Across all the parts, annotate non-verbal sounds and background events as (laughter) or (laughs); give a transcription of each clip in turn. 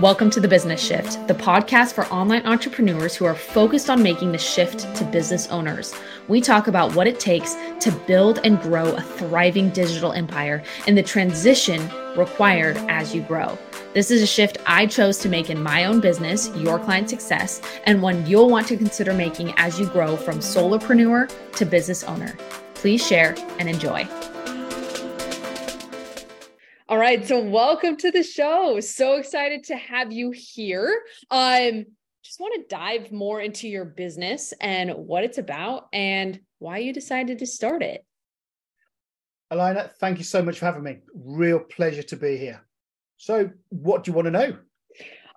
Welcome to The Business Shift, the podcast for online entrepreneurs who are focused on making the shift to business owners. We talk about what it takes to build and grow a thriving digital empire and the transition required as you grow. This is a shift I chose to make in my own business, Your Client Success, and one you'll want to consider making as you grow from solopreneur to business owner. Please share and enjoy. All right, so welcome to the show. So excited to have you here. Um, just want to dive more into your business and what it's about and why you decided to start it. Alina, thank you so much for having me. Real pleasure to be here. So, what do you want to know?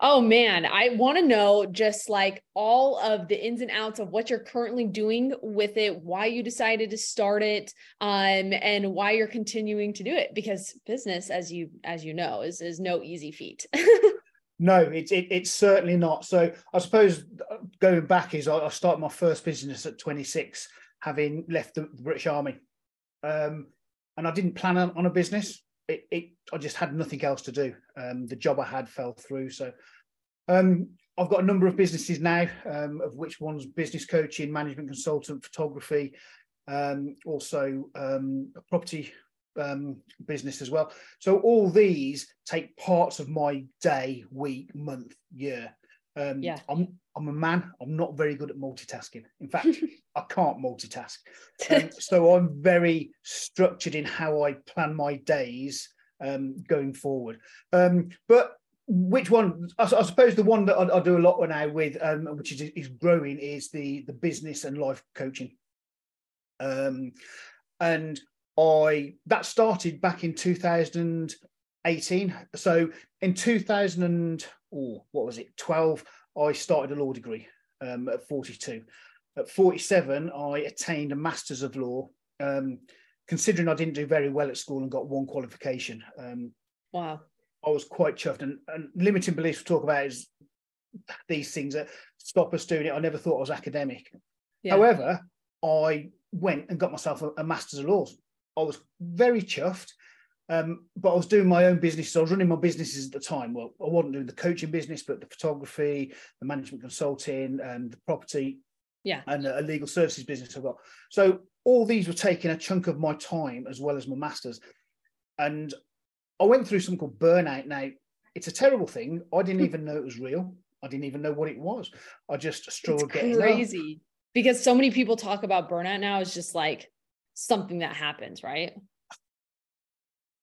Oh man, I want to know just like all of the ins and outs of what you're currently doing with it, why you decided to start it, um, and why you're continuing to do it. Because business, as you as you know, is is no easy feat. (laughs) no, it's it, it's certainly not. So I suppose uh, going back is I, I started my first business at 26, having left the, British Army, um, and I didn't plan on, on a business it, it, I just had nothing else to do. Um, the job I had fell through. So um, I've got a number of businesses now, um, of which one's business coaching, management consultant, photography, um, also um, a property um, business as well. So all these take parts of my day, week, month, year. yeah. I'm I'm a man. I'm not very good at multitasking. In fact, (laughs) I can't multitask. (laughs) Um, so I'm very structured in how I plan my days um, going forward. Um, but which one? I, suppose the one that I, do a lot now with, um, which is, is, growing, is the the business and life coaching. Um, and I that started back in 2018. So in 2000 and oh, what was it? 12. I started a law degree um, at 42. At 47, I attained a Masters of Law, um, considering I didn't do very well at school and got one qualification. Um, wow. I was quite chuffed. And, and limiting beliefs we talk about is these things that stop us doing it. I never thought I was academic. Yeah. However, I went and got myself a, a Masters of Laws. I was very chuffed. Um, but I was doing my own business. So I was running my businesses at the time. Well, I wasn't doing the coaching business, but the photography, the management consulting, and the property, yeah, and a legal services business I've got. So all these were taking a chunk of my time as well as my masters. And I went through something called burnout. Now, it's a terrible thing. I didn't even know it was real. I didn't even know what it was. I just struggled it's getting crazy because so many people talk about burnout now as just like something that happens, right?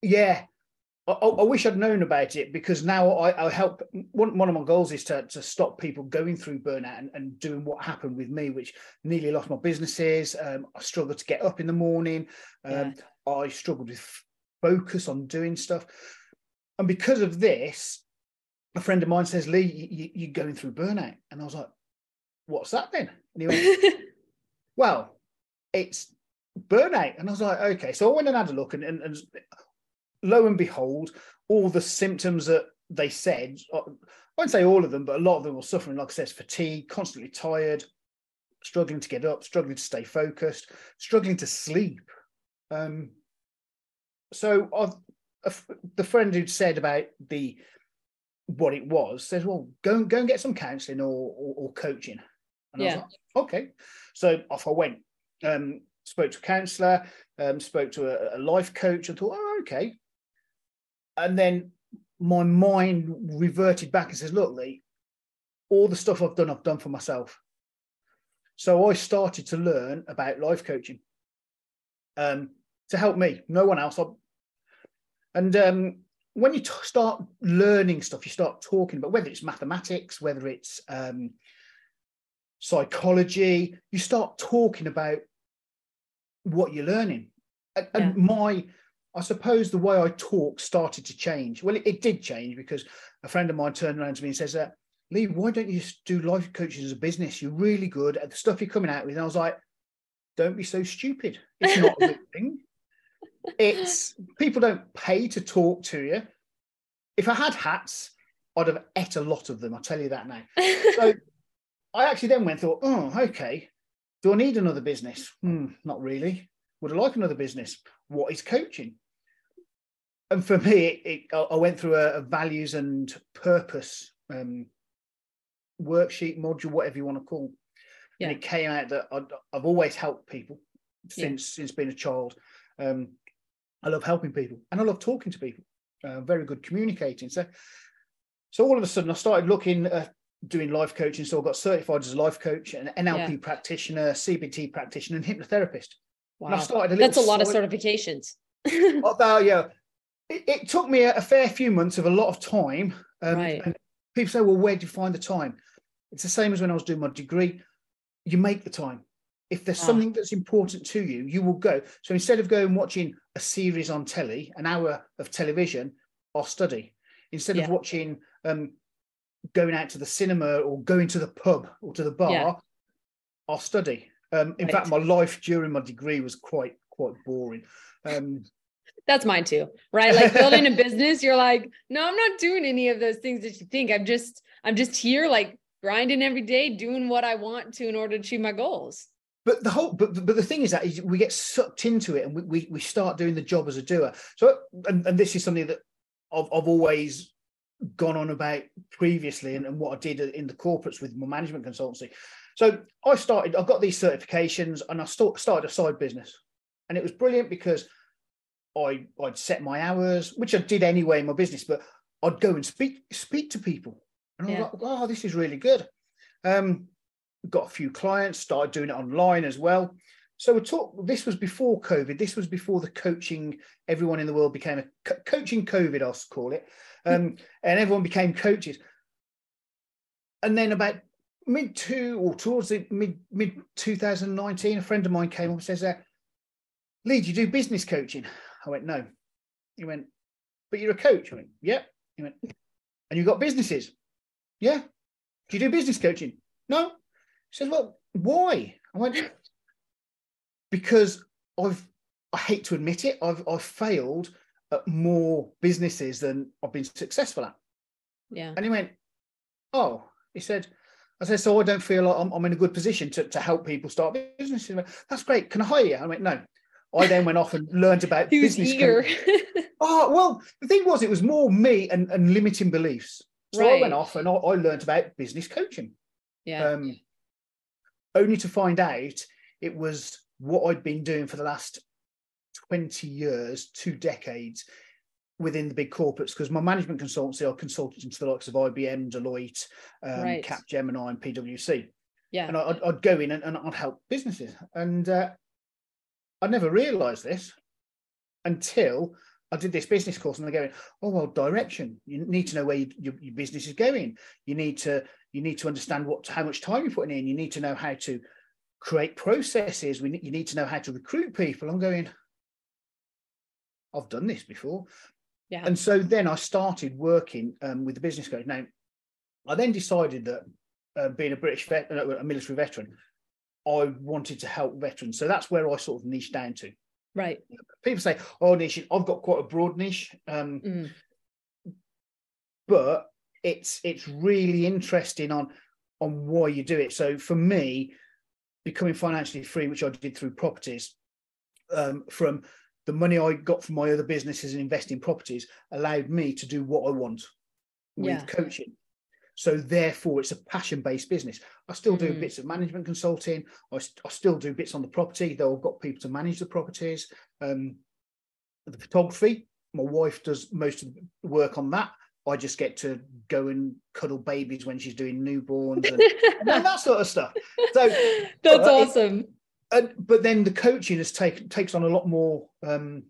yeah, I, I, wish I'd known about it because now I, I help. One, one of my goals is to, to stop people going through burnout and, and doing what happened with me, which nearly lost my businesses. Um, I struggled to get up in the morning. Um, yeah. I struggled with focus on doing stuff. And because of this, a friend of mine says, Lee, you, you're going through burnout. And I was like, what's that then? And he went, (laughs) well, it's burnout. And I was like, okay. So I went and had a look and, and, and lo and behold, all the symptoms that they said, uh, I won't say all of them, but a lot of them were suffering, like I said, fatigue, constantly tired, struggling to get up, struggling to stay focused, struggling to sleep. Um, so I've, the friend who'd said about the what it was says, "Well, go and go and get some counselling or, or, or coaching." And yeah. I was like, "Okay." So off I went. Um, spoke to a counsellor, um, spoke to a, a, life coach, and thought, "Oh, okay." and then my mind reverted back and says, look, Lee, all the stuff I've done, I've done for myself. So I started to learn about life coaching um, to help me, no one else. And um, when you t- start learning stuff, you start talking about whether it's mathematics, whether it's um, psychology, you start talking about what you're learning. And, yeah. and my I suppose the way I talk started to change. Well, it, it, did change because a friend of mine turned around to me and says, uh, Lee, why don't you do life coaching as a business? You're really good at the stuff you're coming out with. And I was like, don't be so stupid. It's not a good (laughs) thing. It's people don't pay to talk to you. If I had hats, I'd have ate a lot of them. I'll tell you that now. So (laughs) I actually then went thought, oh, okay. Do I need another business? Hmm, not really. Would I like another business? What is coaching? and for me, it, I went through a, a values and purpose um, worksheet module, whatever you want to call. Yeah. And it came out that i have always helped people since yeah. since being a child. Um, I love helping people, and I love talking to people. Uh, very good communicating. So, so all of a sudden, I started looking at doing life coaching. So I got certified as a life coach, an NLP yeah. practitioner, CBT practitioner, and hypnotherapist. Wow, and I started a that's a lot of certifications. oh, (laughs) yeah, it, it, took me a, a, fair few months of a lot of time. Um, right. And people say, "Well, where do you find the time?" It's the same as when I was doing my degree. You make the time. If there's ah. something that's important to you, you will go. So instead of going watching a series on telly, an hour of television, I'll study. Instead yeah. of watching um, going out to the cinema or going to the pub or to the bar, yeah. I'll study. Um, in right. fact, my life during my degree was quite quite boring. Um, That's mine too, right? Like building a (laughs) business, you're like, no, I'm not doing any of those things that you think. I'm just, I'm just here, like grinding every day, doing what I want to in order to achieve my goals. But the whole, but but the thing is that is we get sucked into it and we, we, we start doing the job as a doer. So, and, and this is something that I've, I've always gone on about previously and, and what I did in the corporates with my management consultancy. So I started, I got these certifications and I start, started a side business. And it was brilliant because I, I'd set my hours, which I did anyway in my business, but I'd go and speak speak to people. And. I was like, oh, this is really good. Um, got a few clients, started doing it online as well. So we talk. This was before COVID. This was before the coaching. Everyone in the world became a co- coaching COVID. I'll call it, um, and everyone became coaches. And then about mid two or towards the mid mid 2019, a friend of mine came up and says, uh, "Lee, do you do business coaching?" I went, "No." He went, "But you're a coach." I went, "Yep." He went, "And you've got businesses?" "Yeah." Do you do business coaching? No. He says, "Well, why?" I went, "Because I've I hate to admit it, I've I've failed at more businesses than I've been successful at." Yeah. And he went, "Oh," he said. I said, so I don't feel like I'm, I'm in a good position to, to help people start businesses. Went, That's great. Can I hire you? I went, no. I then went off and (laughs) learned about he business. eager. oh well, the thing was, it was more me and, and limiting beliefs. So right. I went off and I, I, learned about business coaching. Yeah. Um, only to find out it was what I'd been doing for the last 20 years, two decades within the big corporates because my management consultancy, I consulted into the likes of IBM, Deloitte, um, right. Capgemini, and PwC. Yeah. And I'd, I'd go in and, and, I'd help businesses. And uh, I never realized this until I did this business course and they're going, oh, well, direction. You need to know where you, your, your business is going. You need to you need to understand what how much time you're putting in. You need to know how to create processes. We you need to know how to recruit people. I'm going, I've done this before. Yeah. And so then I started working um, with the business coach. Now, I then decided that uh, being a British vet, uh, a military veteran, I wanted to help veterans. So that's where I sort of niched down to. Right. People say, "Oh, niche." I've got quite a broad niche, um, mm. but it's it's really interesting on on why you do it. So for me, becoming financially free, which I did through properties, um, from the money I got from my other businesses and investing properties allowed me to do what I want with yeah. coaching. So therefore, it's a passion-based business. I still do mm. bits of management consulting. I, I, still do bits on the property, though I've got people to manage the properties. Um, the photography, my wife does most of the work on that. I just get to go and cuddle babies when she's doing newborns and, (laughs) and that sort of stuff. So (laughs) that's awesome. It, and, but then the coaching has taken takes on a lot more um,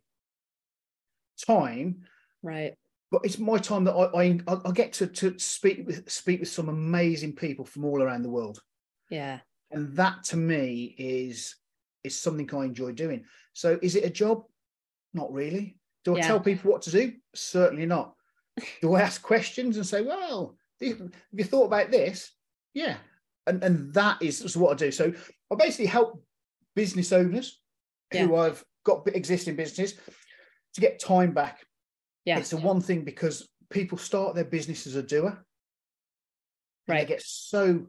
time. Right. But it's my time that I, I I get to to speak with speak with some amazing people from all around the world. Yeah. And that to me is is something I enjoy doing. So is it a job? Not really. Do I yeah. tell people what to do? Certainly not. Do I ask questions and say, well, have you thought about this? Yeah. And and that is what I do. So I basically help business owners yeah. who have got existing businesses to get time back. Yeah. It's the one thing because people start their business as a doer. Right. They get so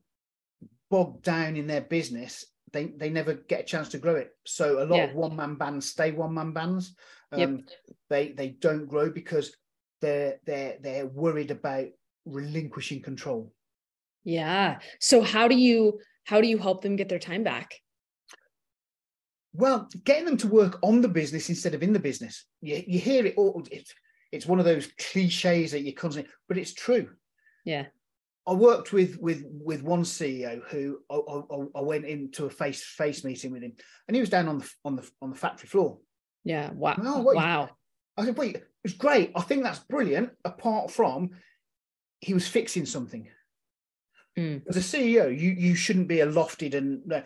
bogged down in their business they they never get a chance to grow it. So a lot Yeah. of one man bands stay one man bands. Um, Yep. They they don't grow because they're they're they're worried about relinquishing control. Yeah. So how do you how do you help them get their time back? Well, getting them to work on the business instead of in the business. You, you hear it all. It's, it's one of those cliches that you constantly, but it's true. Yeah. I worked with with with one CEO who I, I, I went into a face to face meeting with him, and he was down on the on the on the factory floor. Yeah. Wow. No, what you- wow. I said, "Wait, it was great. I think that's brilliant." Apart from, he was fixing something. Mm. As a CEO, you you shouldn't be a lofted and uh,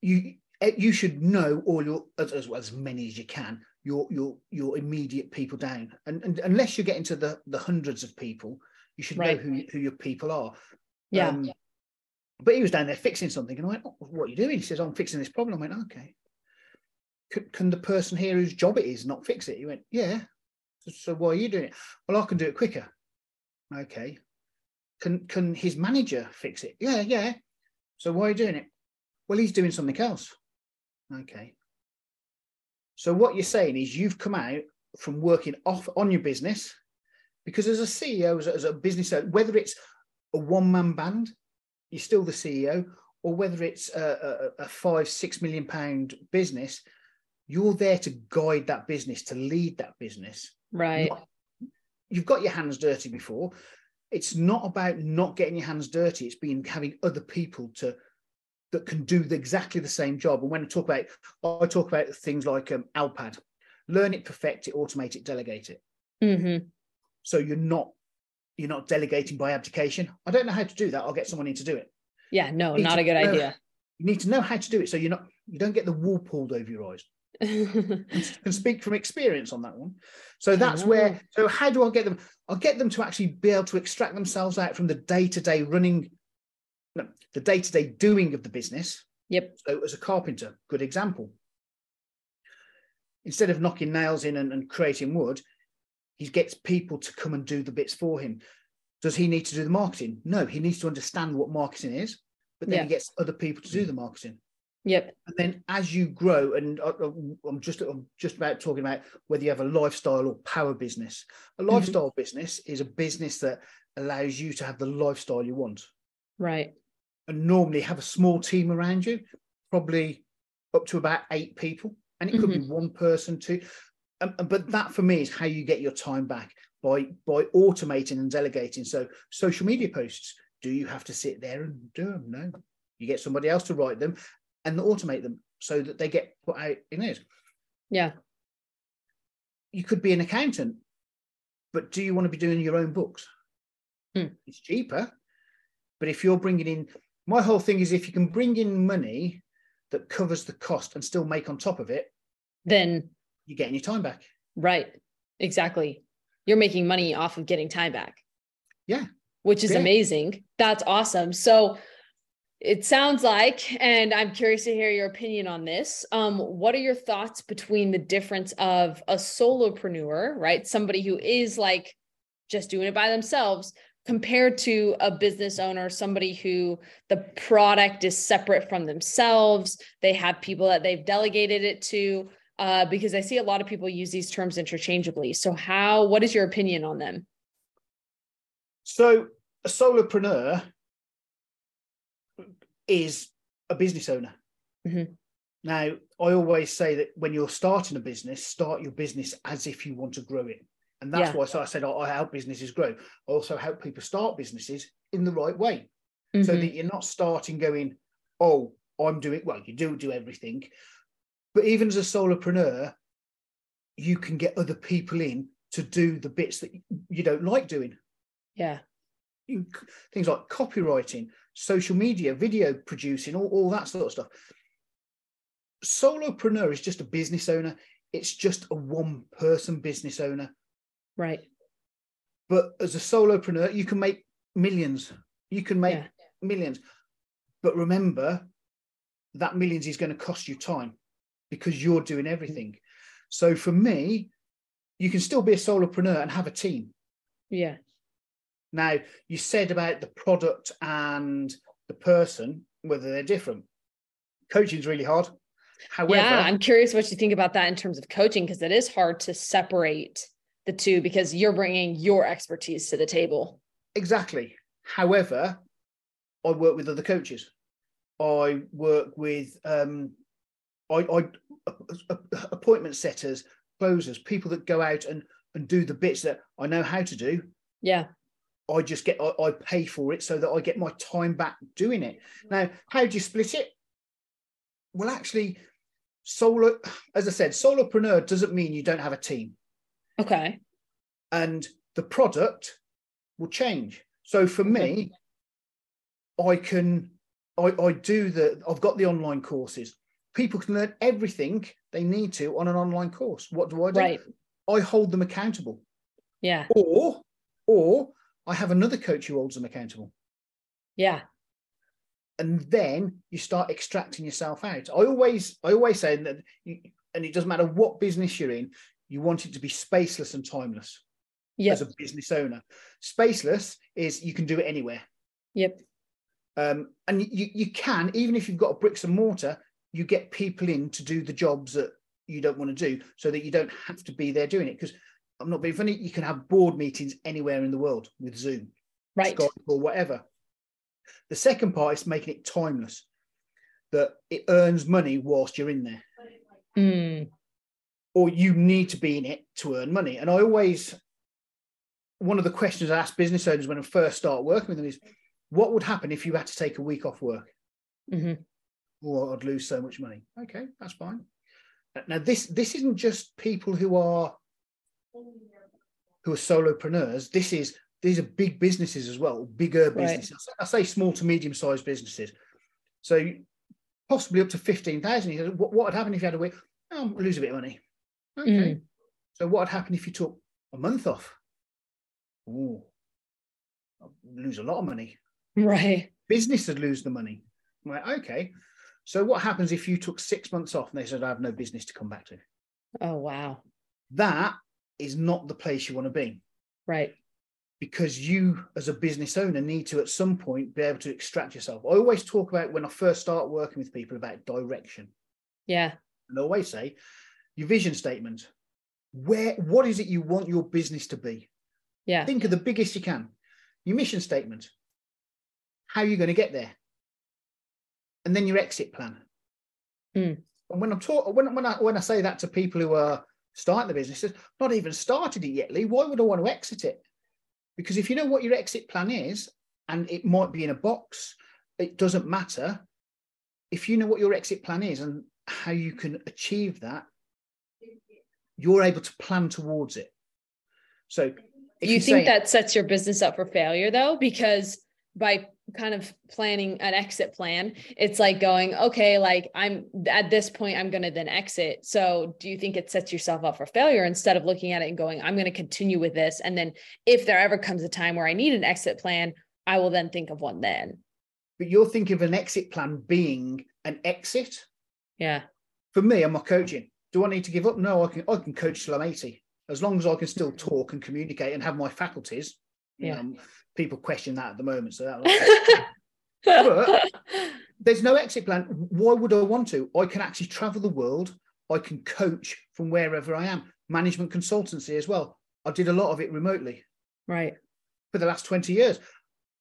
you eh, you should know all your as, as well as many as you can your your your immediate people down, and, and unless you're getting to the the hundreds of people, you should Right. know who who your people are. Yeah. Um, but he was down there fixing something, and I went, oh, "What are you doing?" He says, "I'm fixing this problem." I went, "Okay." Can the person here whose job it is not fix it? He went, "Yeah." So, why are you doing it? Well, I can do it quicker. Okay. Can can his manager fix it? Yeah, yeah. So why are you doing it? Well, he's doing something else. Okay. So what you're saying is you've come out from working off on your business because as a CEO, as a, as a business owner, whether it's a one man band, you're still the CEO, or whether it's a, a, a five, six million pound business, you're there to guide that business, to lead that business. Right. Not- you've got your hands dirty before. It's not about not getting your hands dirty. It's being having other people to that can do the, exactly the same job. And when I talk about, I talk about things like um, Alpad, learn it, perfect it, automate it, delegate it. Mm-hmm. So you're not you're not delegating by abdication. I don't know how to do that. I'll get someone in to do it. Yeah. No, not a good know- idea. You need to know how to do it so you're not you don't get the wool pulled over your eyes. Can speak from experience on that one. So that's where. So how do I get them? I'll get them to actually be able to extract themselves out from the day to day running, no, the day to day doing of the business. yep. So as a carpenter, good example. Instead of knocking nails in and, and creating wood, he gets people to come and do the bits for him. Does he need to do the marketing? No, he needs to understand what marketing is, but then Yeah. he gets other people to do the marketing Yep. and then as you grow and I- i'm just i'm just about talking about whether you have a lifestyle or power business a Mm-hmm. lifestyle business is a business that allows you to have the lifestyle you want Right. and normally have a small team around you probably up to about eight people and it could Mm-hmm. be one person too um, but that for me is how you get your time back by by automating and delegating so social media posts do you have to sit there and do them no you get somebody else to write them and automate them so that they get put out in it Yeah. you could be an accountant but do you want to be doing your own books Hmm. it's cheaper but if you're bringing in my whole thing is if you can bring in money that covers the cost and still make on top of it Then you're getting your time back right. Exactly. You're making money off of getting time back. Yeah. Which is Yeah. amazing. That's awesome. So it sounds like, and I'm curious to hear your opinion on this. Um, what are your thoughts between the difference of a solopreneur, right? Somebody who is like just doing it by themselves compared to a business owner, somebody who the product is separate from themselves. They have people that they've delegated it to. Uh, because I see a lot of people use these terms interchangeably. So, how? What is your opinion on them? so a solopreneur is a business owner Mhm. now i always say that when you're starting a business start your business as if you want to grow it and that's Yeah. why so i said I, help businesses grow i also help people start businesses in the right way so Mhm. that you're not starting going, oh, I'm doing well, you do do everything. But even as a solopreneur, you can get other people in to do the bits that you don't like doing. yeah, things like copywriting, social media, video producing, all, all that sort of stuff. Solopreneur is just a business owner. It's just a one person business owner. right. But as a solopreneur, you can make millions. You can make Yeah. millions. But remember, that millions is going to cost you time because you're doing everything. So for me, you can still be a solopreneur and have a team. Yeah, Now, you said about the product and the person, whether they're different. Coaching is really hard. However, yeah, I'm curious what you think about that in terms of coaching because it is hard to separate the two because you're bringing your expertise to the table. Exactly. However, I work with other coaches. I work with um, I, I appointment setters, closers, people that go out and and do the bits that I know how to do. Yeah. I just get I, I pay for it so that I get my time back doing it. Mm. Now, how do you split it? Well, actually, solo, as I said, solopreneur doesn't mean you don't have a team. Okay. And the product will change. So for me, I can I, I do the I've got the online courses. People can learn everything they need to on an online course. What do I do? Right. I hold them accountable. Yeah. Or or I have another coach who holds them accountable. Yeah. And then you start extracting yourself out. I always I always say that you, and it doesn't matter what business you're in, you want it to be spaceless and timeless. Yep. As a business owner, spaceless is you can do it anywhere. Yep. Um, and you, you can, even if you've got a bricks and mortar, you get people in to do the jobs that you don't want to do so that you don't have to be there doing it. Because I'm not being funny, you can have board meetings anywhere in the world with Zoom, right. Skype, or whatever. The second part is making it timeless, that it earns money whilst you're in there. Mm. Or you need to be in it to earn money. And I always, one of the questions I ask business owners when I first start working with them is, what would happen if you had to take a week off work? Mm-hmm. Or I'd lose so much money. Okay, that's fine. Now this this isn't just people who are who are solopreneurs. This is these are big businesses as well, bigger businesses. Right. I say small to medium sized businesses. So possibly up to fifteen thousand. What what would happen if you had a week? Oh, lose a bit of money. Okay. Mm. So what would happen if you took a month off? Oh, lose a lot of money. Right. Business would lose the money. Right. Okay. So what happens if you took six months off and they said, I have no business to come back to? Oh, wow. That is not the place you want to be. Right. Because you, as a business owner, need to at some point be able to extract yourself. I always talk about when I first start working with people about direction. Yeah. And I always say, your vision statement. Where what is it you want your business to be? Yeah. Think of the biggest you can. Your mission statement. How are you going to get there? And then your exit plan. Mm. And when I'm talking, when, when I when I say that to people who are starting the business, not even started it yet, Lee, why would I want to exit it? Because if you know what your exit plan is, and it might be in a box, it doesn't matter. If you know what your exit plan is and how you can achieve that, you're able to plan towards it. So you, you, think that sets your business up for failure though? Because by kind of planning an exit plan it's like going okay like i'm at this point i'm going to then exit. So do you think it sets yourself up for failure instead of looking at it and going i'm going to continue with this and then if there ever comes a time where i need an exit plan i will then think of one then. But you're thinking of an exit plan being an exit? Yeah. For me i'm not coaching. Do i need to give up? No i can i can coach till i'm 80 as long as i can still talk and communicate and have my faculties yeah. Um, people question that at the moment. So that. (laughs) but there's no exit plan. Why would I want to? I can actually travel the world. I can coach from wherever I am. Management consultancy as well. I did a lot of it remotely. Right. For the last 20 years.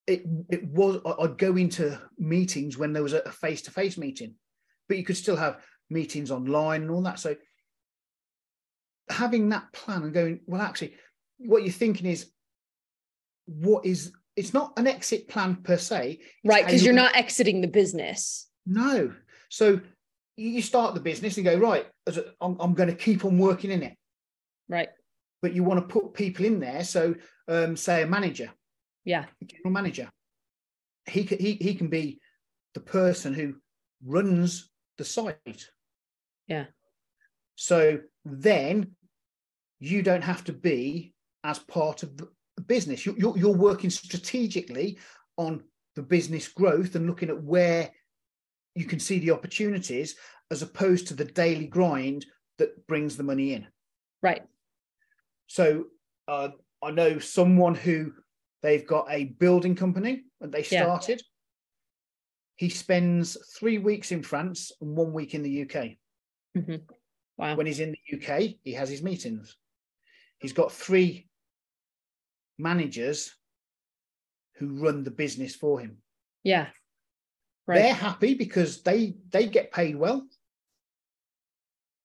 It it was I'd go into meetings when there was a face to face meeting, but you could still have meetings online and all that. So having that plan and going, well, actually, what you're thinking is what is it's not an exit plan per se. Right because you're not exiting the business. No. So you start the business and go right as a, I'm, I'm going to keep on working in it. Right. But you want to put people in there so um, say a manager. Yeah. General manager. He can he, he can be the person who runs the site. Yeah. So then you don't have to be as part of the, business. You're, you're, you're working strategically on the business growth and looking at where you can see the opportunities as opposed to the daily grind that brings the money in. Right. So uh, I know someone who they've got a building company and they started. he spends three weeks in France and one week in the UK. Mm-hmm. Wow. When he's in the UK, he has his meetings. He's got three managers who run the business for him. Yeah. Right. They're happy because they they get paid well.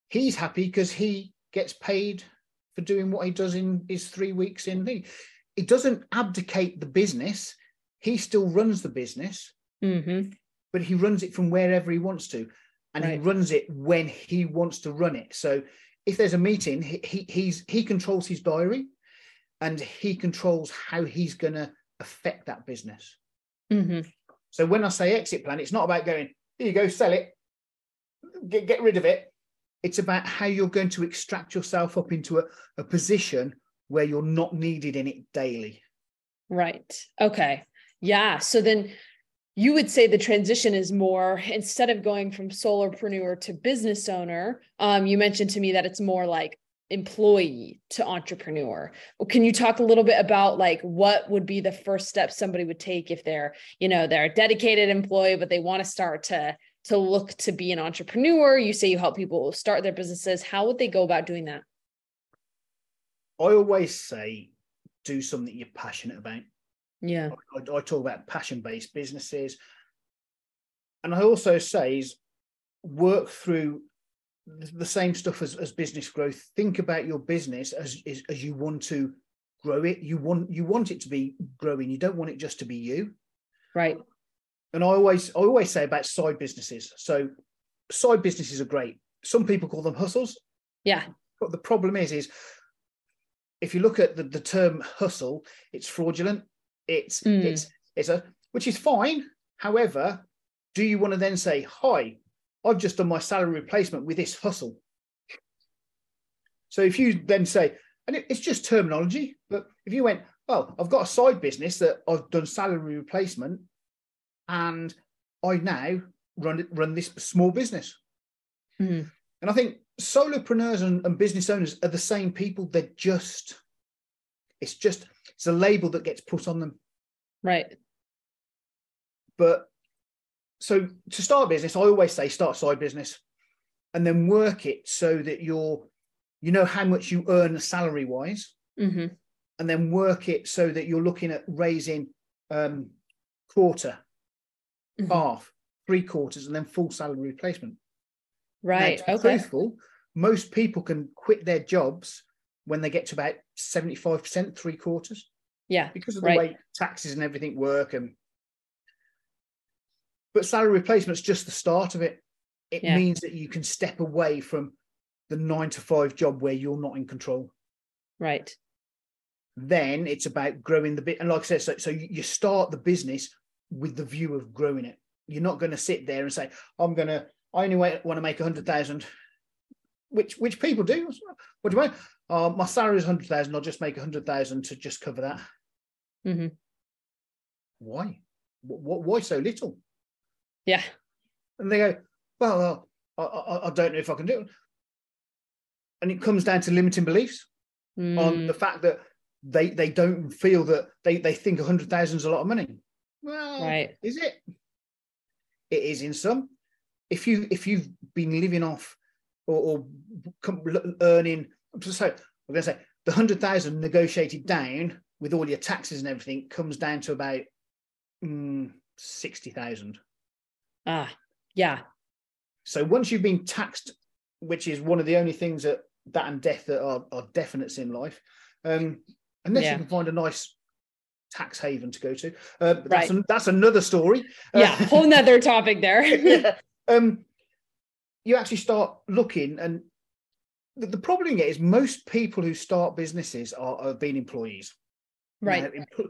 He's happy because he gets paid for doing what he does in his three weeks in the. It doesn't abdicate the business. He still runs the business, mm-hmm. but he runs it from wherever he wants to, and right. he runs it when he wants to run it. So if there's a meeting, he, he he's he controls his diary, and he controls how he's going to affect that business. Mm-hmm. So when I say exit plan, it's not about going, here you go, sell it, get, get rid of it. It's about how you're going to extract yourself up into a, a position where you're not needed in it daily. Right. Okay. Yeah. So then you would say the transition is more instead of going from solopreneur to business owner. Um, you mentioned to me that it's more like employee to entrepreneur. Can you talk a little bit about like what would be the first step somebody would take if they're you know they're a dedicated employee but they want to start to to look to be an entrepreneur? You say you help people start their businesses. How would they go about doing that? I always say do something you're passionate about. Yeah. I, I talk about passion based businesses. And i also say is work through the same stuff as, as business growth. Think about your business as, as as you want to grow it. You want you want it to be growing. You don't want it just to be you. Right. And I always I always say about side businesses. So side businesses are great. Some people call them hustles. Yeah. But the problem is, is if you look at the, the term hustle, it's fraudulent. It's mm. it's it's a which is fine. However, do you want to then say, hi, I've just done my salary replacement with this hustle. So if you then say, and it's just terminology, but if you went, well, I've got a side business that I've done salary replacement, and I now run run this small business. Mm. And I think solopreneurs and, and business owners are the same people. They're just, it's just, it's a label that gets put on them. Right. But so to start a business, I always say start a side business and then work it so that you're you know how much you earn salary wise mm-hmm. and then work it so that you're looking at raising um quarter mm-hmm. half three quarters and then full salary replacement right now, okay truthful, most people can quit their jobs when they get to about 75% three quarters yeah because of the right. way taxes and everything work and but salary replacement's just the start of it. It yeah. means that you can step away from the nine to five job where you're not in control. Right. Then it's about growing the bit. And like I said, so, so you start the business with the view of growing it. You're not going to sit there and say, I'm going to, I only want to make a hundred thousand, which, which people do. What do you? Uh, my salary is hundred thousand. I'll just make a hundred thousand to just cover that. Mm-hmm. Why? Why so little? Yeah. And they go, well, I, I, I don't know if I can do it. And it comes down to limiting beliefs mm. on the fact that they they don't feel that they, they think a hundred thousand is a lot of money. Well, right. is it? It is in some. If you if you've been living off or, or earning, saying, I'm going to say the hundred thousand negotiated down with all your taxes and everything comes down to about mm, sixty thousand. Ah, yeah. So once you've been taxed, which is one of the only things that that and death that are, are definites in life, um, unless yeah. you can find a nice tax haven to go to, uh, that's, right. an, that's another story. Yeah, uh, whole nother topic there. (laughs) yeah. um, you actually start looking, and the, the problem is most people who start businesses are, are being employees. Right. Now,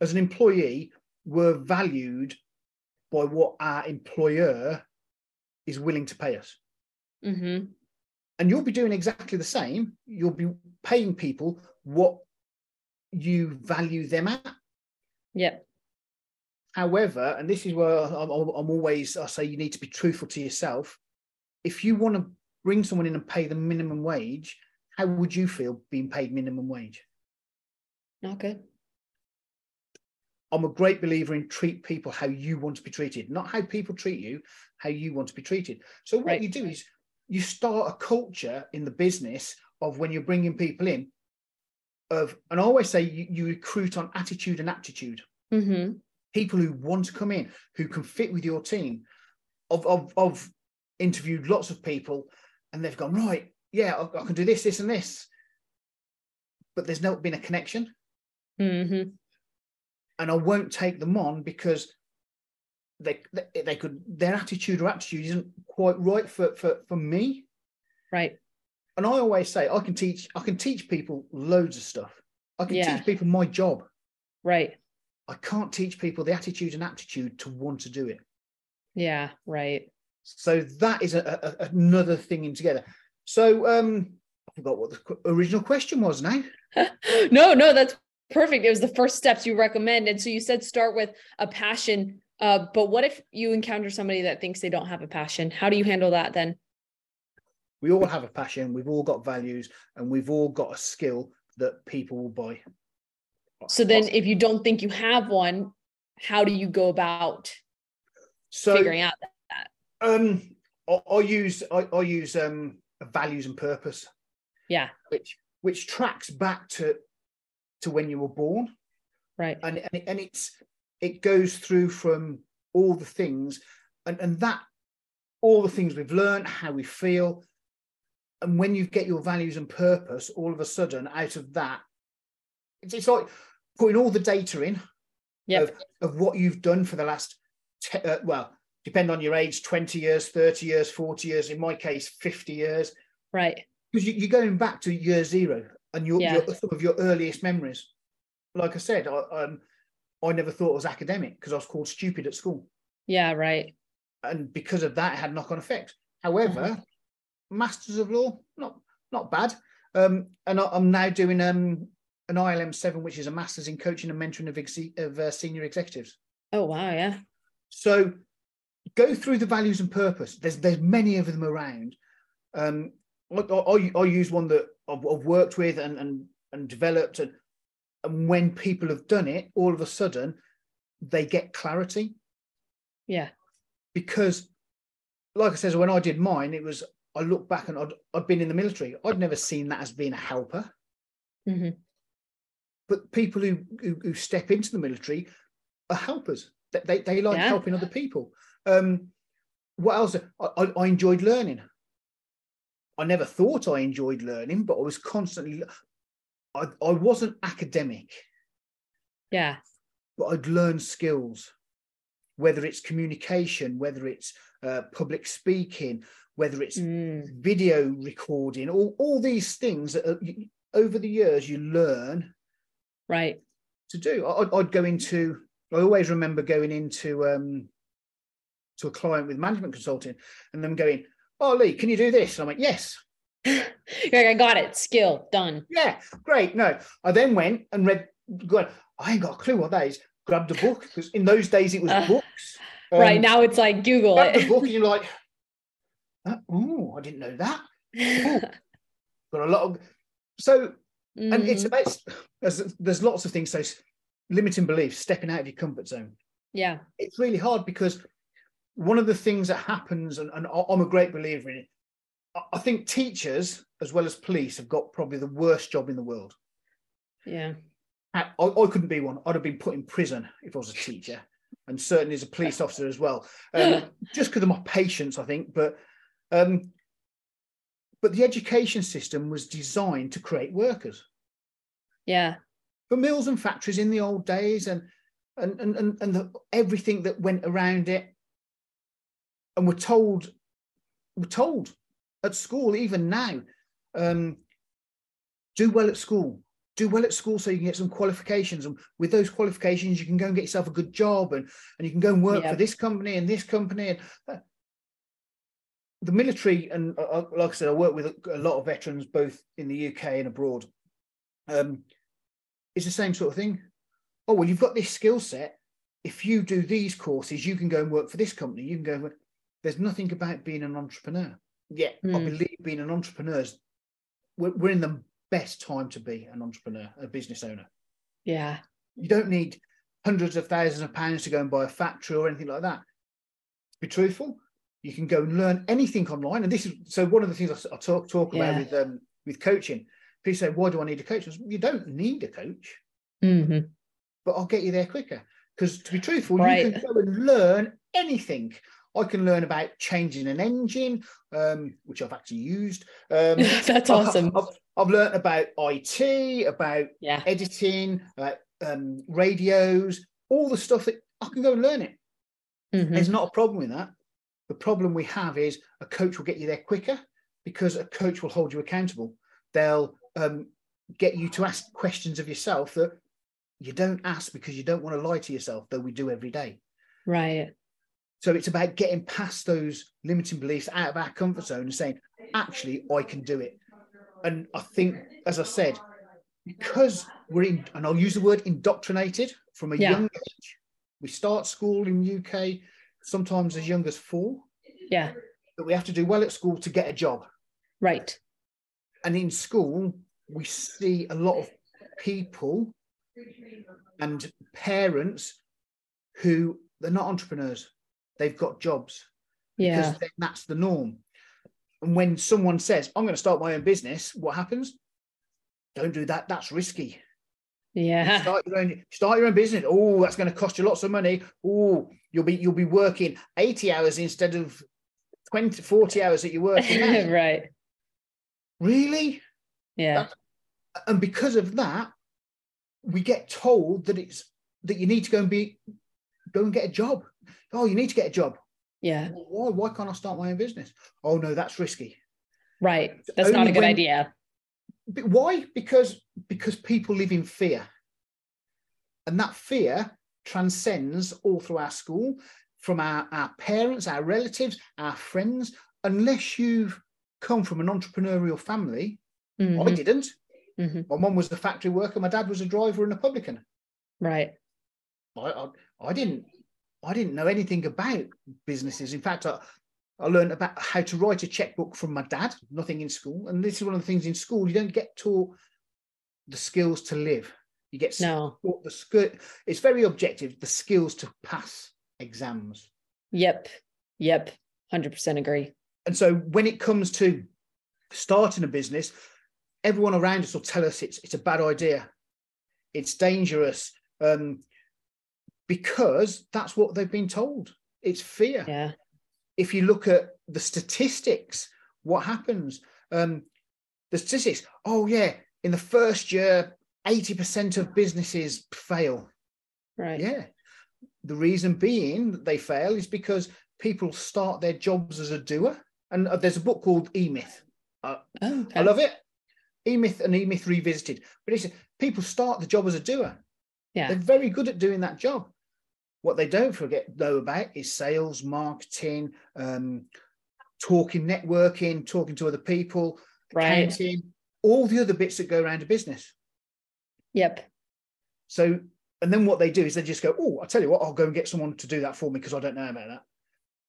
as an employee, were valued by what our employer is willing to pay us. Mm-hmm. And you'll be doing exactly the same. You'll be paying people what you value them at. Yeah. However, and this is where I'm, I'm always, I say you need to be truthful to yourself. If you want to bring someone in and pay them minimum wage, how would you feel being paid minimum wage? Not good. I'm a great believer in treat people how you want to be treated, not how people treat you, how you want to be treated. So what Right. you do is you start a culture in the business of when you're bringing people in of, and I always say you, you recruit on attitude and aptitude. hmm People who want to come in, who can fit with your team. I've, I've, I've interviewed lots of people and they've gone, right, yeah, I, I can do this, this, and this. But there's not been a connection. hmm and I won't take them on because they they, they could their attitude or aptitude isn't quite right for, for for me. Right. And I always say I can teach I can teach people loads of stuff. I can Yeah. teach people my job. Right. I can't teach people the attitude and aptitude to want to do it. Yeah. Right. So that is a, a, another thing in together. So um I forgot what the original question was now. (laughs) no, no, that's perfect. It was the first steps you recommend. And so you said start with a passion. Uh, but what if you encounter somebody that thinks they don't have a passion? How do you handle that then? We all have a passion, we've all got values, and we've all got a skill that people will buy. So then if you don't think you have one, how do you go about so figuring out that? Um, I, I use I, I use um values and purpose, Yeah. which which tracks back to to when you were born, Right. and and, it, and it's it goes through from all the things, and and that all the things we've learned, how we feel, and when you get your values and purpose, all of a sudden out of that, it's, it's like putting all the data in Yep. of what you've done for the last, te- uh, well, depend on your age, 20 years, 30 years, 40 years, in my case, 50 years, Right. because you're going back to year zero and your, Yeah. your some of your earliest memories. Like I said, I, um, I never thought I was academic because I was called stupid at school. Yeah. Right. And because of that, it had knock on effect. However, Mm-hmm. Masters of Law, not not bad. Um, and I, I'm now doing um, an ILM 7, which is a Masters in Coaching and Mentoring of, of uh, Senior Executives. Oh, wow. Yeah. So go through the values and purpose. There's there's many of them around. Um, I, I, I use one that I've, I've worked with and and and developed, and and when people have done it, all of a sudden they get clarity Yeah. because, like I said, when I did mine, it was I look back and I'd I'd been in the military. I'd never seen that as being a helper. Mm-hmm. But people who who, who step into the military are helpers. They they, they like Yeah. helping other people. Um, what else? I, I, I enjoyed learning. I never thought I enjoyed learning, but I was constantly. I, I wasn't academic, Yeah. but I'd learn skills, whether it's communication, whether it's uh, public speaking, whether it's Mm. video recording, all, all these things that are, you- over the years you learn Right. to do. I- I'd, I'd go into. I always remember going into um, to a client with management consulting, and them going, "Oh, Lee, can you do this?" And I'm like, "Yes, (laughs) like, I got it. Skill done. yeah, great." No, I then went and read. Going, I ain't got a clue what that is. Grabbed a book because in those days it was Uh, books. (laughs) right. Um, Now it's like Google grab the it. book and you're (laughs) like, "Oh, I didn't know that." Got a lot of so and it's about there's, there's lots of things so limiting beliefs stepping out of your comfort zone yeah. it's really hard because one of the things that happens and, and i'm a great believer in it. I- think teachers as well as police have got probably the worst job in the world. Yeah. I, I couldn't be one. I'd have been put in prison if i was a teacher and certainly as a police (laughs) officer as well. Um, (laughs) just because of my patience i think but um, but the education system was designed to create workers. Yeah. for mills and factories in the old days and and and and, and the, everything that went around it and we're told we're told at school even now um, do well at school do well at school so you can get some qualifications and with those qualifications you can go and get yourself a good job and and you can go and work Yeah. for this company and this company and uh, the military and uh, uh, like i said i work with a, a lot of veterans both in the uk and abroad um, it's the same sort of thing. Oh, well, you've got this skill set. If you do these courses, you can go and work for this company. You can go. And work- There's nothing about being an entrepreneur. Yeah, I Mm. believe being an entrepreneur is we're, we're in the best time to be an entrepreneur, a business owner. Yeah. You don't need hundreds of thousands of pounds to go and buy a factory or anything like that. To be truthful, you can go and learn anything online. And this is so one of the things I, I talk talk Yeah. about with um, with coaching. People say, "Why do I need a coach?" I said, you don't need a coach, Mhm. but I'll get you there quicker. Because to be truthful, Right. you can go and learn anything. I can learn about changing an engine, um, which I've actually used. Um, (laughs) That's awesome. I've, I've learned about IT, about Yeah. editing, about um, radios, all the stuff that I can go and learn it. Mhm. There's not a problem with that. The problem we have is a coach will get you there quicker because a coach will hold you accountable. They'll um, get you to ask questions of yourself that you don't ask because you don't want to lie to yourself, though we do every day. Right. So it's about getting past those limiting beliefs out of our comfort zone and saying, actually, I can do it. And I think, as I said, because we're in, and I'll use the word indoctrinated from a Yeah. young age. We start school in UK sometimes as young as four, Yeah. that we have to do well at school to get a job. Right. And in school, we see a lot of people and parents who they're not entrepreneurs. They've got jobs Yeah. because then that's the norm. And when someone says, I'm going to start my own business, what happens? Don't do that. That's risky. Yeah. Start your own start your own business. Oh, that's going to cost you lots of money. Oh, you'll be you'll be working 80 hours instead of 20, 40 hours that you're working (laughs) right. really? Yeah. And because of that, we get told that it's that you need to go and be go and get a job. Oh, you need to get a job. Yeah. Why? Why can't I start my own business? Oh no, that's risky. Right. That's not a good when- idea. But why? Because because people live in fear, and that fear transcends all through our school, from our, our parents, our relatives, our friends. Unless you've come from an entrepreneurial family, I Mhm. didn't. Mhm. My mum was a factory worker. My dad was a driver and a publican. Right. I, I, I didn't I didn't know anything about businesses. In fact, I, I learned about how to write a checkbook from my dad, nothing in school. And this is one of the things in school, you don't get taught the skills to live. You get No. taught the skill. It's very objective, the skills to pass exams. Yep. Yep. 100% agree. And so when it comes to starting a business, everyone around us will tell us it's it's a bad idea, it's dangerous, um, because that's what they've been told. It's fear. Yeah. If you look at the statistics, what happens? Um, the statistics. Oh yeah, in the first year, eighty percent of businesses fail. Right. Yeah. The reason being that they fail is because people start their jobs as a doer. And uh, there's a book called E Myth. Oh, okay. I love it. E Myth and E Myth Revisited. But it's people start the job as a doer. Yeah. They're very good at doing that job. What they don't forget though about is sales, marketing, um, talking, networking, talking to other people, Right. accounting, all the other bits that go around a business. Yep. So, and then what they do is they just go, "Oh, I tell you what, I'll go and get someone to do that for me because I don't know about that."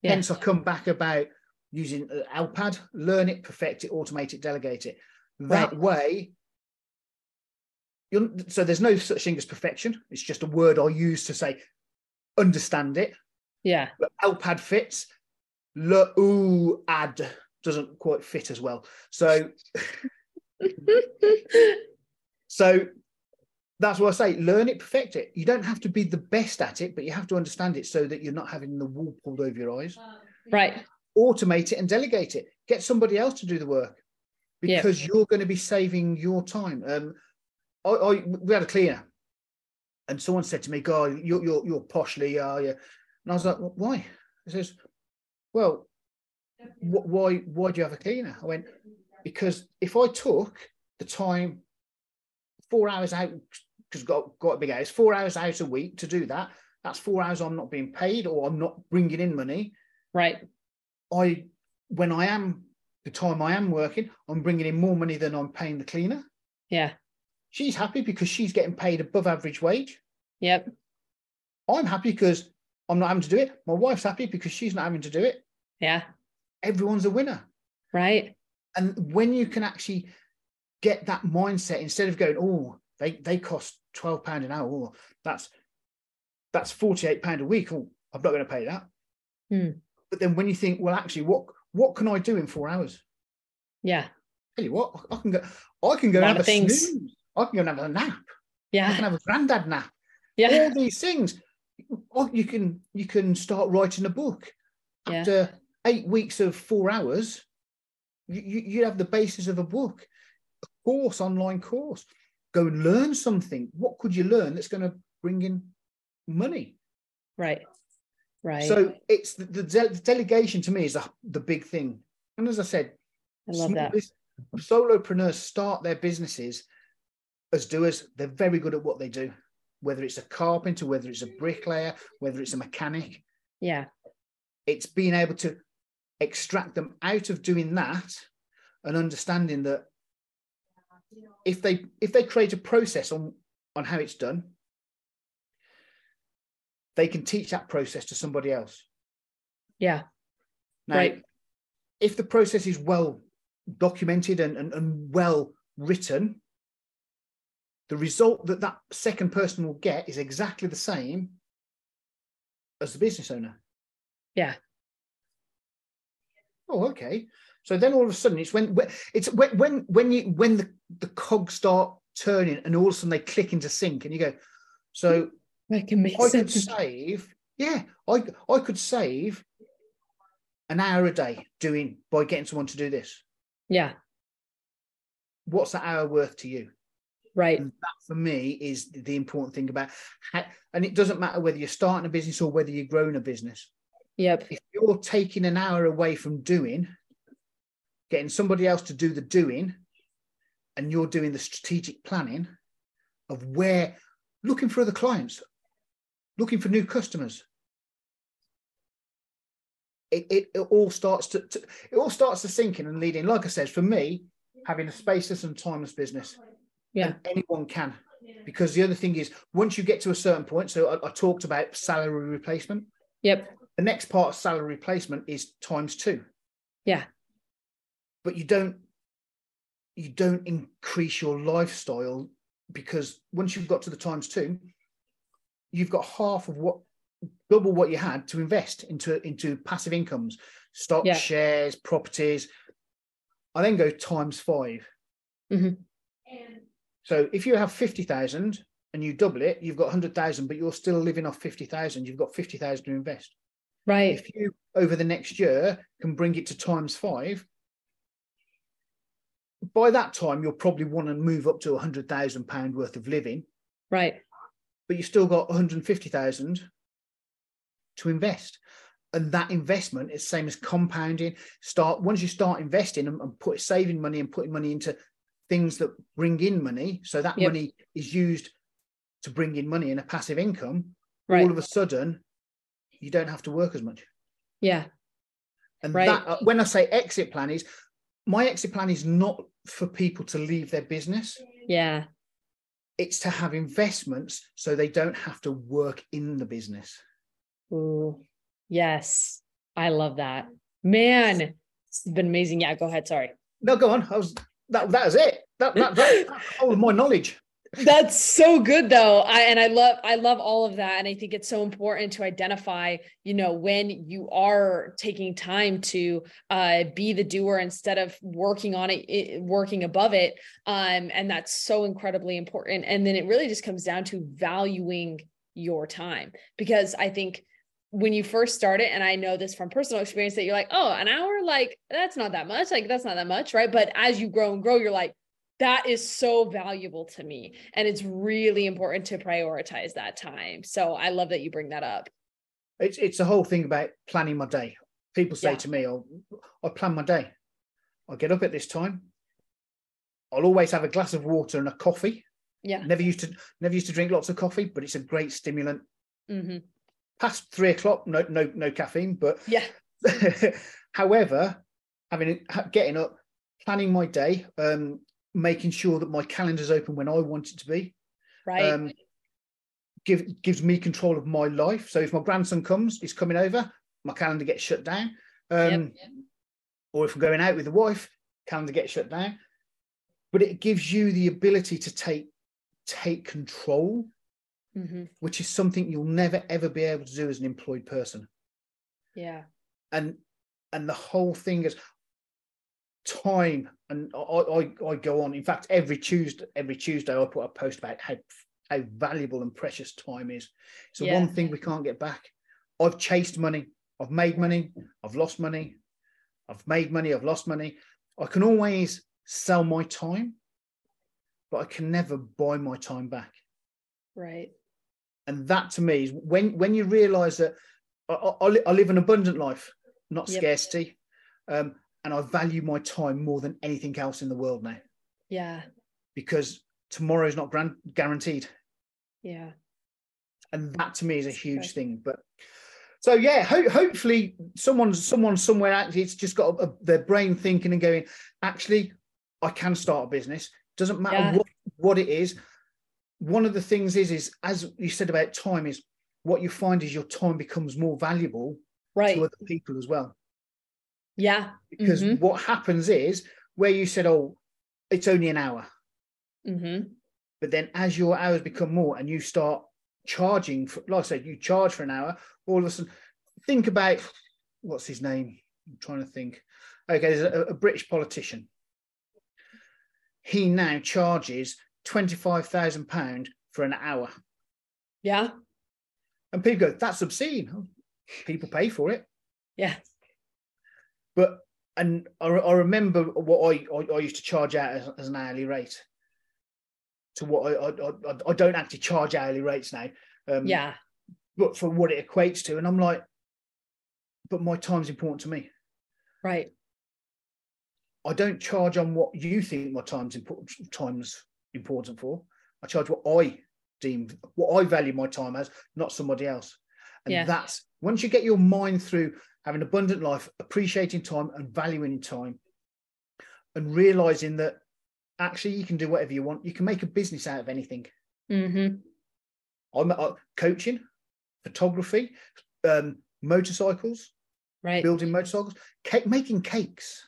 Yeah. Hence, I come back about using uh, Alpad, learn it, perfect it, automate it, delegate it. That Right. way, so there's no such thing as perfection. It's just a word I use to say understand it. Yeah. But Alpad fits. Le ooh ad doesn't quite fit as well. So (laughs) So that's what I say. Learn it, perfect it. You don't have to be the best at it, but you have to understand it so that you're not having the wool pulled over your eyes. right. Automate it and delegate it. Get somebody else to do the work Yeah. because you're going to be saving your time. Um, I, I we had a cleaner, and someone said to me, "God, you're you're, you're poshly, are you?" And I was like, "Wh- "Why?" He says, "Well, wh- why why do you have a cleaner?" I went, "Because if I took the time four hours out because got got a big house, four hours out a week to do that. That's four hours I'm not being paid or I'm not bringing in money. Right. I when I am the time I am working, I'm bringing in more money than I'm paying the cleaner. Yeah. She's happy because she's getting paid above average wage. Yep. I'm happy because I'm not having to do it. My wife's happy because she's not having to do it. Yeah. Everyone's a winner. Right. And when you can actually get that mindset instead of going, oh, they, they cost twelve pound an hour. Oh, that's that's 48 pound a week. Oh, I'm not going to pay that. Hmm. But then when you think, well, actually, what what can I do in four hours? Yeah. Tell you what, I can go. I can go A lot and have a things. snooze. Oh, I can go and have a nap. Yeah. can have a granddad nap. Yeah. All these things. Oh, you can you can start writing a book. Yeah. After eight weeks of four hours, you, you you have the basis of a book, a course, online course. Go and learn something. What could you learn that's going to bring in money? Right. Right. So it's the, the, de- the delegation to me is the, the big thing. And as I said, I love that. bus- solopreneurs start their businesses as doers. They're very good at what they do, whether it's a carpenter, whether it's a bricklayer, whether it's a mechanic. Yeah. It's being able to extract them out of doing that and understanding that if they if they create a process on on how it's done, they can teach that process to somebody else. Yeah. Now, Right. if the process is well documented and, and, and well written, the result that that second person will get is exactly the same as the business owner. Yeah. Oh, okay. So then all of a sudden it's when it's when when when you when the, the cogs start turning and all of a sudden they click into sync and you go, so That can make I could save, yeah, I I could save an hour a day doing by getting someone to do this. Yeah. What's that hour worth to you? Right. And that for me is the important thing about how, and it doesn't matter whether you're starting a business or whether you're growing a business. Yep. If you're taking an hour away from doing, getting somebody else to do the doing, and you're doing the strategic planning of where looking for other clients, looking for new customers. It, it, it all starts to, to it all starts to sink in and lead in. Like I said, for me, having a spaceless and timeless business, Yeah. and anyone can. Because the other thing is, once you get to a certain point, so I, I talked about salary replacement. Yep. The next part of salary replacement is times two. Yeah. But you don't you don't increase your lifestyle because once you've got to the times two, you've got half of what double what you had to invest into into passive incomes, stocks, Yeah. shares, properties. I then go times 5 Mhm. So if you have fifty thousand and you double it, you've got hundred thousand, but you're still living off fifty thousand. You've got fifty thousand to invest. Right. If you over the next year can bring it to times five, by that time you'll probably want to move up to a hundred thousand pound worth of living, Right. but you've still got one hundred fifty thousand to invest. And that investment is same as compounding. Start once you start investing and, and put saving money and putting money into things that bring in money. So that Yep. money is used to bring in money and a passive income. Right. All of a sudden, you don't have to work as much. Yeah. And Right. that, uh, when I say exit plan, is my exit plan is not for people to leave their business. Yeah. It's to have investments so they don't have to work in the business. Ooh. Yes. I love that. Man, it's been amazing. Yeah, go ahead. Sorry. No, go on. I was that. That was it. That that, that (laughs) that's all of my knowledge. That's so good though. I and I love I love all of that and I think it's so important to identify, you know, when you are taking time to uh be the doer instead of working on it, it working above it. Um and that's so incredibly important and then it really just comes down to valuing your time because I think when you first start it and I know this from personal experience that you're like, "Oh, an hour like that's not that much. Like that's not that much, right?" But as you grow and grow, you're like that is so valuable to me and it's really important to prioritize that time so i love that you bring that up It's it's a whole thing about planning my day. People say Yeah. to me, "Oh, I plan my day. I get up at this time. I'll always have a glass of water and a coffee. yeah Never used to never used to drink lots of coffee, but it's a great stimulant. hmm Past three o'clock, no no no caffeine, but yeah (laughs) however, having ha- getting up, planning my day, um, making sure that my calendar's open when I want it to be, right um, give gives me control of my life. So if my grandson comes, he's coming over, my calendar gets shut down. Um, Yep. Or if I'm going out with the wife, calendar gets shut down. But it gives you the ability to take take control mm-hmm. which is something you'll never ever be able to do as an employed person. Yeah. And and the whole thing is time and I, I, I go on in fact every tuesday every tuesday i put a post about how how valuable and precious time is it's the Yeah. one thing we can't get back i've chased money i've made money i've lost money i've made money i've lost money i can always sell my time but i can never buy my time back Right. And that to me is when when you realize that I, I, I live an abundant life not Yep. scarcity um, and i value my time more than anything else in the world now Yeah. because tomorrow is not gran- guaranteed Yeah. and that to me is a huge Okay. thing but so yeah ho- hopefully someone someone somewhere actually it's just got a, a- their brain thinking and going actually i can start a business doesn't matter Yeah. what, what it is one of the things is is as you said about time is what you find is your time becomes more valuable Right. to other people as well Yeah. because Mhm. what happens is where you said oh it's only an hour Mm-hmm. but then as your hours become more and you start charging for, like i said you charge for an hour all of a sudden think about what's his name i'm trying to think okay there's a, a british politician he now charges 25000 pound for an hour Yeah. and people go that's obscene people pay for it Yeah. but and I, I remember what I, I, I used to charge out as, as an hourly rate to what I, I I I don't actually charge hourly rates now. Um, Yeah. but for what it equates to, and I'm like, but my time's important to me. Right. I don't charge on what you think my time's important time's important for. I charge what I deem what I value my time as, not somebody else. And Yeah. that's once you get your mind through having abundant life, appreciating time and valuing time, and realizing that actually you can do whatever you want. You can make a business out of anything. Mm-hmm. I'm uh, coaching, photography, um, motorcycles, Right. building motorcycles, cake, making cakes.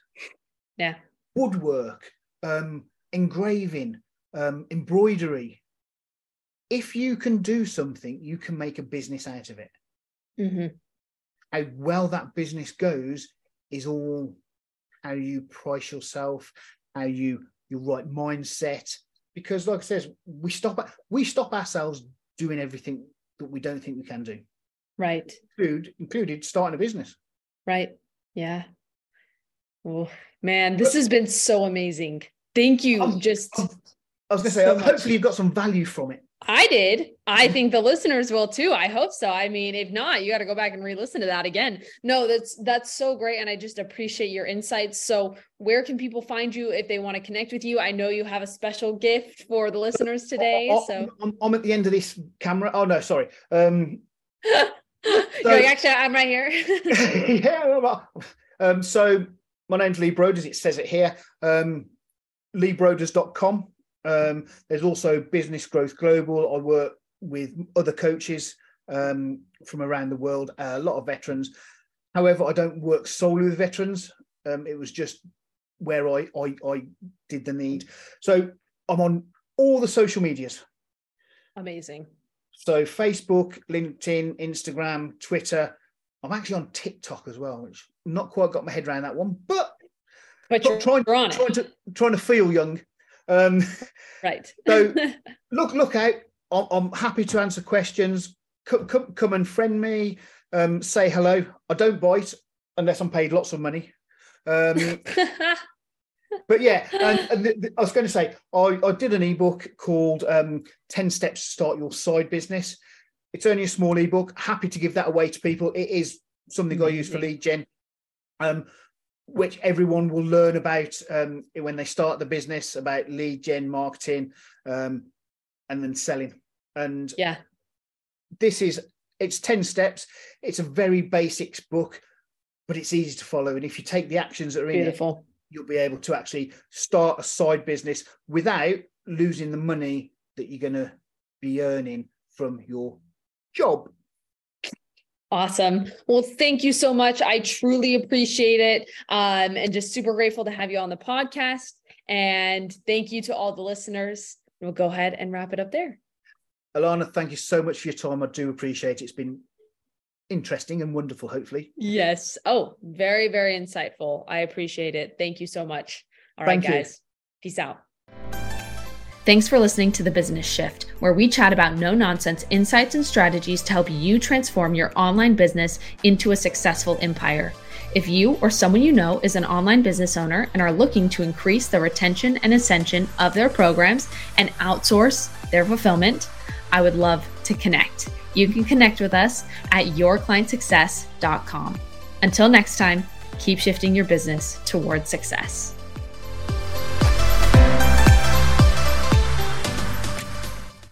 Yeah. woodwork, um, engraving, um, embroidery. If you can do something, you can make a business out of it. Mm-hmm. How well that business goes is all how you price yourself, how you your right mindset. Because, like I says, we stop we stop ourselves doing everything that we don't think we can do, Right. include included starting a business. Right. Yeah. Oh man, this has been so amazing. Thank you. Um, Just I was going to say, So much. hopefully, you've got some value from it. I did. I think the listeners will too. I hope so. I mean, if not, you got to go back and re-listen to that again. No, that's that's so great and I just appreciate your insights. So, where can people find you if they want to connect with you? I know you have a special gift for the listeners today, I- so I'm, I'm at the end of this camera. Oh no, sorry. Um, (laughs) like, actually I'm right here. (laughs) yeah. well, Um, so my name's Lee Broders. It says it here. Um, LeeBroders.com. Um, there's also Business Growth Global. I work with other coaches um, from around the world, a lot of veterans. However, I don't work solely with veterans. Um, it was just where I, I I did the need. So I'm on all the social medias. Amazing. So Facebook, LinkedIn, Instagram, Twitter. I'm actually on TikTok as well, which not quite got my head around that one, but But you're, trying, you're on it. trying to trying to feel young. Um, Right. (laughs) So- (laughs) look look out. I'm, I'm happy to answer questions. Come, come, come and friend me. Um, say hello. I don't bite unless I'm paid lots of money. Um, (laughs) but yeah, and, and the, the- I was going to say, I, I did an ebook called um, 10 Steps to Start Your Side Business. It's only a small ebook. Happy to give that away to people. It is something I use for lead gen, um, which everyone will learn about um, when they start the business about lead gen marketing um, and then selling. And yeah. this is it's 10 steps. It's a very basics book, but it's easy to follow. And if you take the actions that are in it, you'll be able to actually start a side business without losing the money that you're going to be earning from your job. Awesome. Well, thank you so much. I truly appreciate it. Um, and just super grateful to have you on the podcast. And thank you to all the listeners. We'll go ahead and wrap it up there. Alana, thank you so much for your time. I do appreciate it. It's been interesting and wonderful, hopefully. Yes. Oh, very, very insightful. I appreciate it. Thank you so much. All right, Thank you. guys. Peace out. Thanks for listening to The Business Shift, where we chat about no nonsense insights and strategies to help you transform your online business into a successful empire. If you or someone you know is an online business owner and are looking to increase the retention and ascension of their programs and outsource their fulfillment, I would love to connect. You can connect with us at yourclientsuccess.com. Until next time, keep shifting your business towards success.